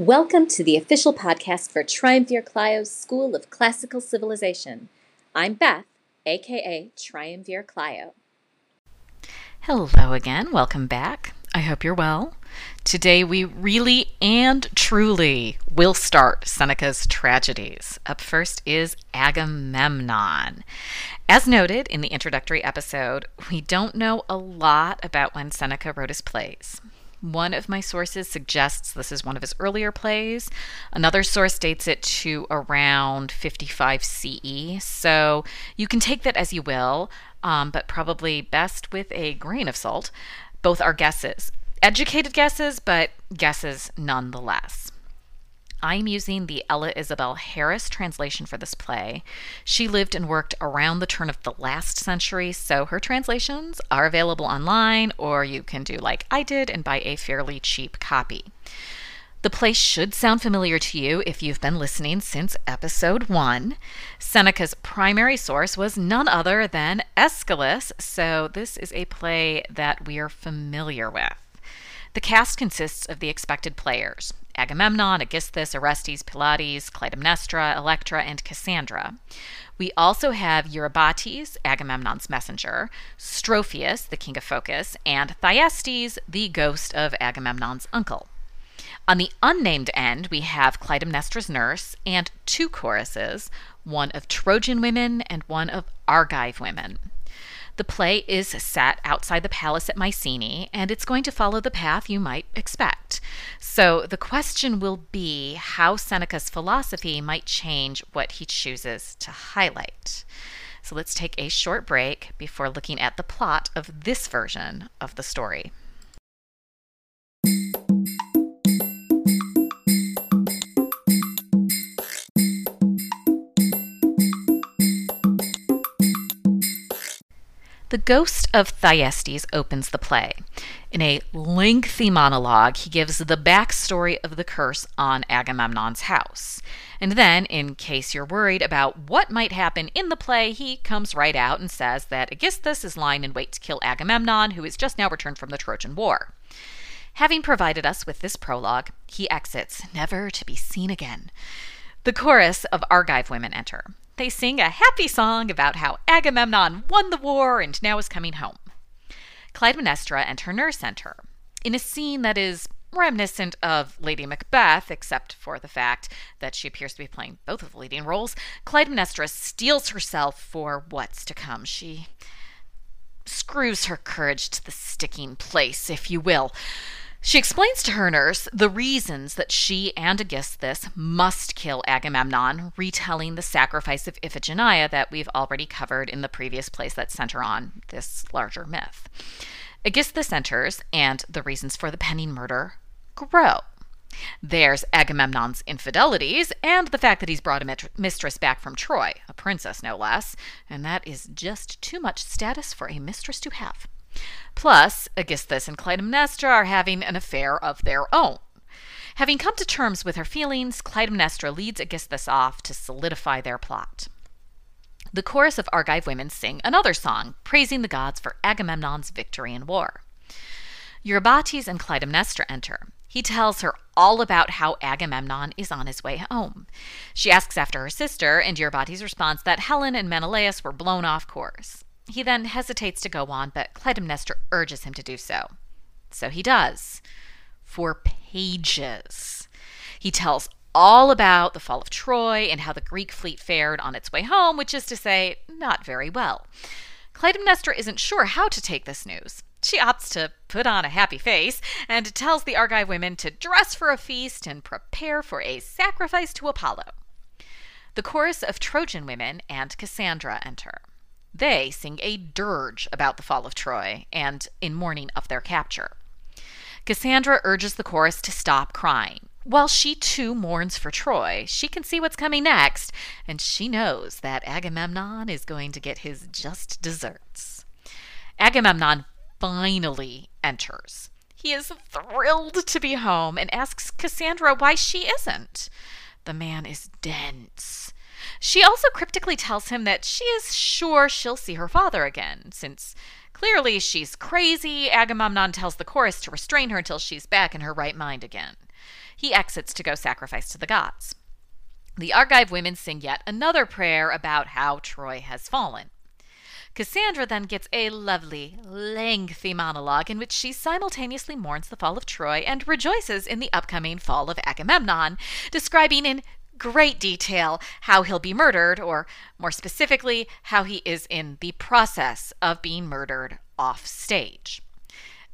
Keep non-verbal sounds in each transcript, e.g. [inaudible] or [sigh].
Welcome to the official podcast for Triumvir Clio's School of Classical Civilization. I'm Beth, aka Triumvir Clio. Hello again, welcome back. I hope you're well. Today we really and truly will start Seneca's tragedies. Up first is Agamemnon. As noted in the introductory episode, we don't know a lot about when Seneca wrote his plays. One of my sources suggests this is one of his earlier plays. Another source dates it to around 55 CE. So you can take that as you will, um, but probably best with a grain of salt. Both are guesses. Educated guesses, but guesses nonetheless. I'm using the Ella Isabel Harris translation for this play. She lived and worked around the turn of the last century, so her translations are available online, or you can do like I did and buy a fairly cheap copy. The play should sound familiar to you if you've been listening since episode one. Seneca's primary source was none other than Aeschylus, so this is a play that we are familiar with. The cast consists of the expected players Agamemnon, Aegisthus, Orestes, Pylades, Clytemnestra, Electra, and Cassandra. We also have Eurybates, Agamemnon's messenger, Strophius, the king of Phocis, and Thyestes, the ghost of Agamemnon's uncle. On the unnamed end, we have Clytemnestra's nurse and two choruses, one of Trojan women and one of Argive women. The play is set outside the palace at Mycenae, and it's going to follow the path you might expect. So the question will be how Seneca's philosophy might change what he chooses to highlight. So let's take a short break before looking at the plot of this version of the story. The ghost of Thyestes opens the play. In a lengthy monologue, he gives the backstory of the curse on Agamemnon's house. And then, in case you're worried about what might happen in the play, he comes right out and says that Aegisthus is lying in wait to kill Agamemnon, who is just now returned from the Trojan War. Having provided us with this prologue, he exits, never to be seen again. The chorus of Argive women enter. They sing a happy song about how Agamemnon won the war and now is coming home. Clytemnestra and her nurse enter in a scene that is reminiscent of Lady Macbeth, except for the fact that she appears to be playing both of the leading roles. Clytemnestra steels herself for what's to come. She screws her courage to the sticking place, if you will. She explains to her nurse the reasons that she and Aegisthus must kill Agamemnon, retelling the sacrifice of Iphigenia that we've already covered in the previous place that center on this larger myth. Aegisthus enters, and the reasons for the pending murder grow. There's Agamemnon's infidelities and the fact that he's brought a mistress back from Troy, a princess no less, and that is just too much status for a mistress to have. Plus, Aegisthus and Clytemnestra are having an affair of their own. Having come to terms with her feelings, Clytemnestra leads Aegisthus off to solidify their plot. The chorus of Argive women sing another song, praising the gods for Agamemnon's victory in war. Eurybates and Clytemnestra enter. He tells her all about how Agamemnon is on his way home. She asks after her sister, and Eurybates responds that Helen and Menelaus were blown off course. He then hesitates to go on, but Clytemnestra urges him to do so. So he does. For pages. He tells all about the fall of Troy and how the Greek fleet fared on its way home, which is to say, not very well. Clytemnestra isn't sure how to take this news. She opts to put on a happy face and tells the Argive women to dress for a feast and prepare for a sacrifice to Apollo. The chorus of Trojan women and Cassandra enter. They sing a dirge about the fall of Troy and in mourning of their capture. Cassandra urges the chorus to stop crying. While she too mourns for Troy, she can see what's coming next, and she knows that Agamemnon is going to get his just desserts. Agamemnon finally enters. He is thrilled to be home and asks Cassandra why she isn't. The man is dense she also cryptically tells him that she is sure she'll see her father again, since clearly she's crazy. Agamemnon tells the chorus to restrain her until she's back in her right mind again. he exits to go sacrifice to the gods. The Argive women sing yet another prayer about how Troy has fallen. Cassandra then gets a lovely, lengthy monologue in which she simultaneously mourns the fall of Troy and rejoices in the upcoming fall of Agamemnon, describing in great detail how he'll be murdered, or more specifically, how he is in the process of being murdered off stage.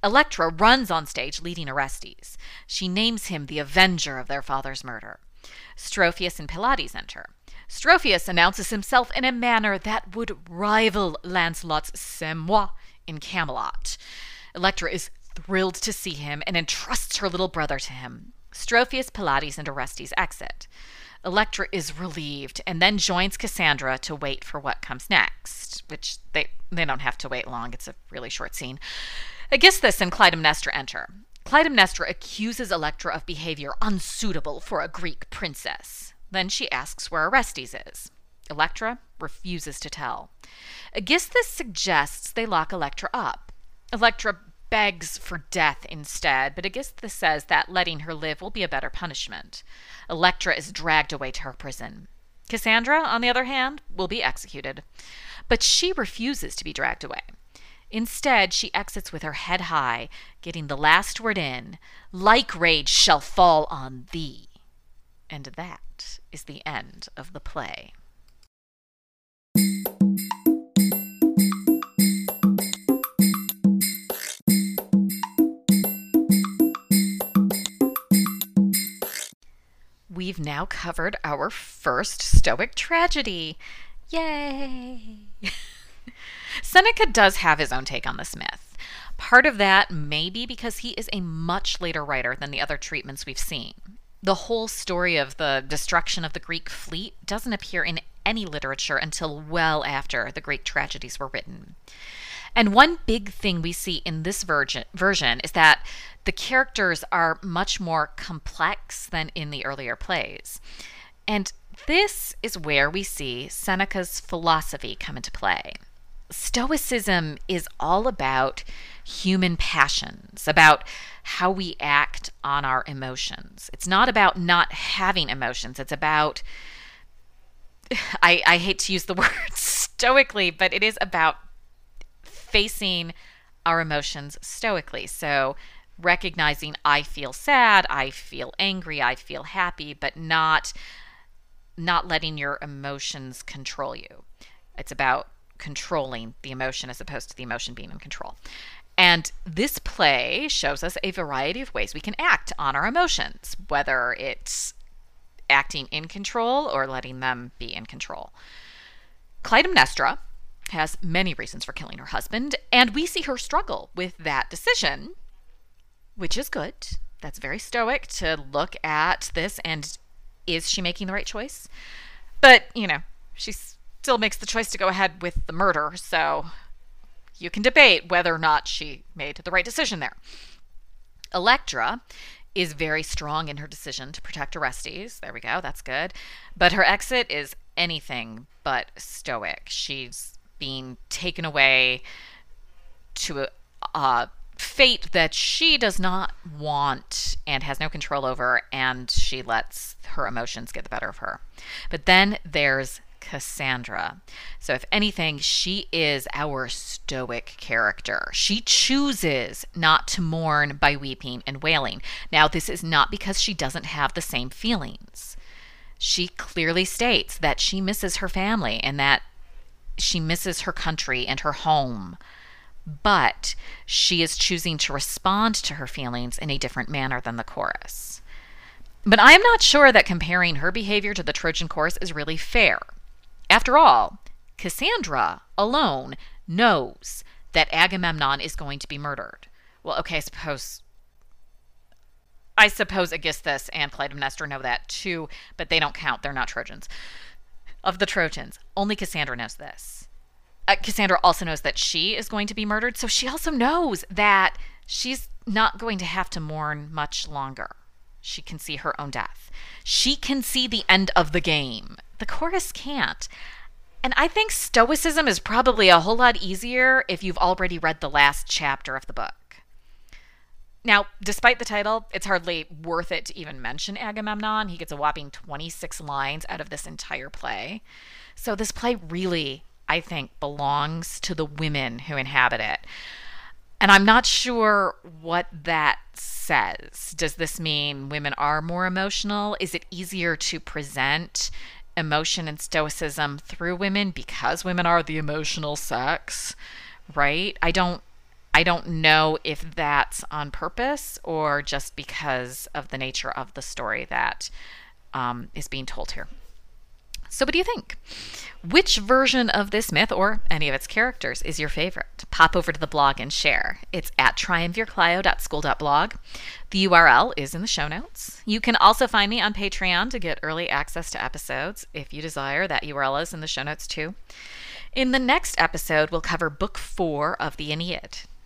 Electra runs on stage leading Orestes. She names him the avenger of their father's murder. Strophius and Pylades enter. Strophius announces himself in a manner that would rival Lancelot's C'est moi in Camelot. Electra is thrilled to see him and entrusts her little brother to him. Strophius, Pylades, and Orestes exit. Electra is relieved and then joins Cassandra to wait for what comes next, which they, they don't have to wait long. It's a really short scene. Aegisthus and Clytemnestra enter. Clytemnestra accuses Electra of behavior unsuitable for a Greek princess. Then she asks where Orestes is. Electra refuses to tell. Aegisthus suggests they lock Electra up. Electra begs for death instead, but Aegisthus says that letting her live will be a better punishment. Electra is dragged away to her prison. Cassandra, on the other hand, will be executed. But she refuses to be dragged away. Instead, she exits with her head high, getting the last word in Like rage shall fall on thee. And that is the end of the play. We've now covered our first Stoic tragedy. Yay! [laughs] Seneca does have his own take on this myth. Part of that may be because he is a much later writer than the other treatments we've seen. The whole story of the destruction of the Greek fleet doesn't appear in any literature until well after the Greek tragedies were written. And one big thing we see in this version, version is that the characters are much more complex than in the earlier plays. And this is where we see Seneca's philosophy come into play. Stoicism is all about human passions, about how we act on our emotions. It's not about not having emotions, it's about, [sighs] I, I hate to use the [laughs] word stoically, but it is about facing our emotions stoically. So, recognizing I feel sad, I feel angry, I feel happy, but not not letting your emotions control you. It's about controlling the emotion as opposed to the emotion being in control. And this play shows us a variety of ways we can act on our emotions, whether it's acting in control or letting them be in control. Clytemnestra has many reasons for killing her husband, and we see her struggle with that decision, which is good. That's very stoic to look at this and is she making the right choice? But, you know, she still makes the choice to go ahead with the murder, so you can debate whether or not she made the right decision there. Electra is very strong in her decision to protect Orestes. There we go, that's good. But her exit is anything but stoic. She's being taken away to a, a fate that she does not want and has no control over, and she lets her emotions get the better of her. But then there's Cassandra. So, if anything, she is our stoic character. She chooses not to mourn by weeping and wailing. Now, this is not because she doesn't have the same feelings. She clearly states that she misses her family and that she misses her country and her home. But she is choosing to respond to her feelings in a different manner than the chorus. But I am not sure that comparing her behavior to the Trojan chorus is really fair. After all, Cassandra alone knows that Agamemnon is going to be murdered. Well, okay, I suppose I suppose Aegisthus and Clytemnestra know that too, but they don't count. They're not Trojans. Of the Trojans, only Cassandra knows this. Uh, Cassandra also knows that she is going to be murdered, so she also knows that she's not going to have to mourn much longer. She can see her own death. She can see the end of the game. The chorus can't. And I think Stoicism is probably a whole lot easier if you've already read the last chapter of the book. Now, despite the title, it's hardly worth it to even mention Agamemnon. He gets a whopping 26 lines out of this entire play. So, this play really, I think, belongs to the women who inhabit it. And I'm not sure what that says. Does this mean women are more emotional? Is it easier to present emotion and stoicism through women because women are the emotional sex? Right? I don't I don't know if that's on purpose or just because of the nature of the story that um, is being told here. So, what do you think? Which version of this myth or any of its characters is your favorite? Pop over to the blog and share. It's at triumvirclio.school.blog. The URL is in the show notes. You can also find me on Patreon to get early access to episodes if you desire. That URL is in the show notes too. In the next episode, we'll cover book four of the Aeneid.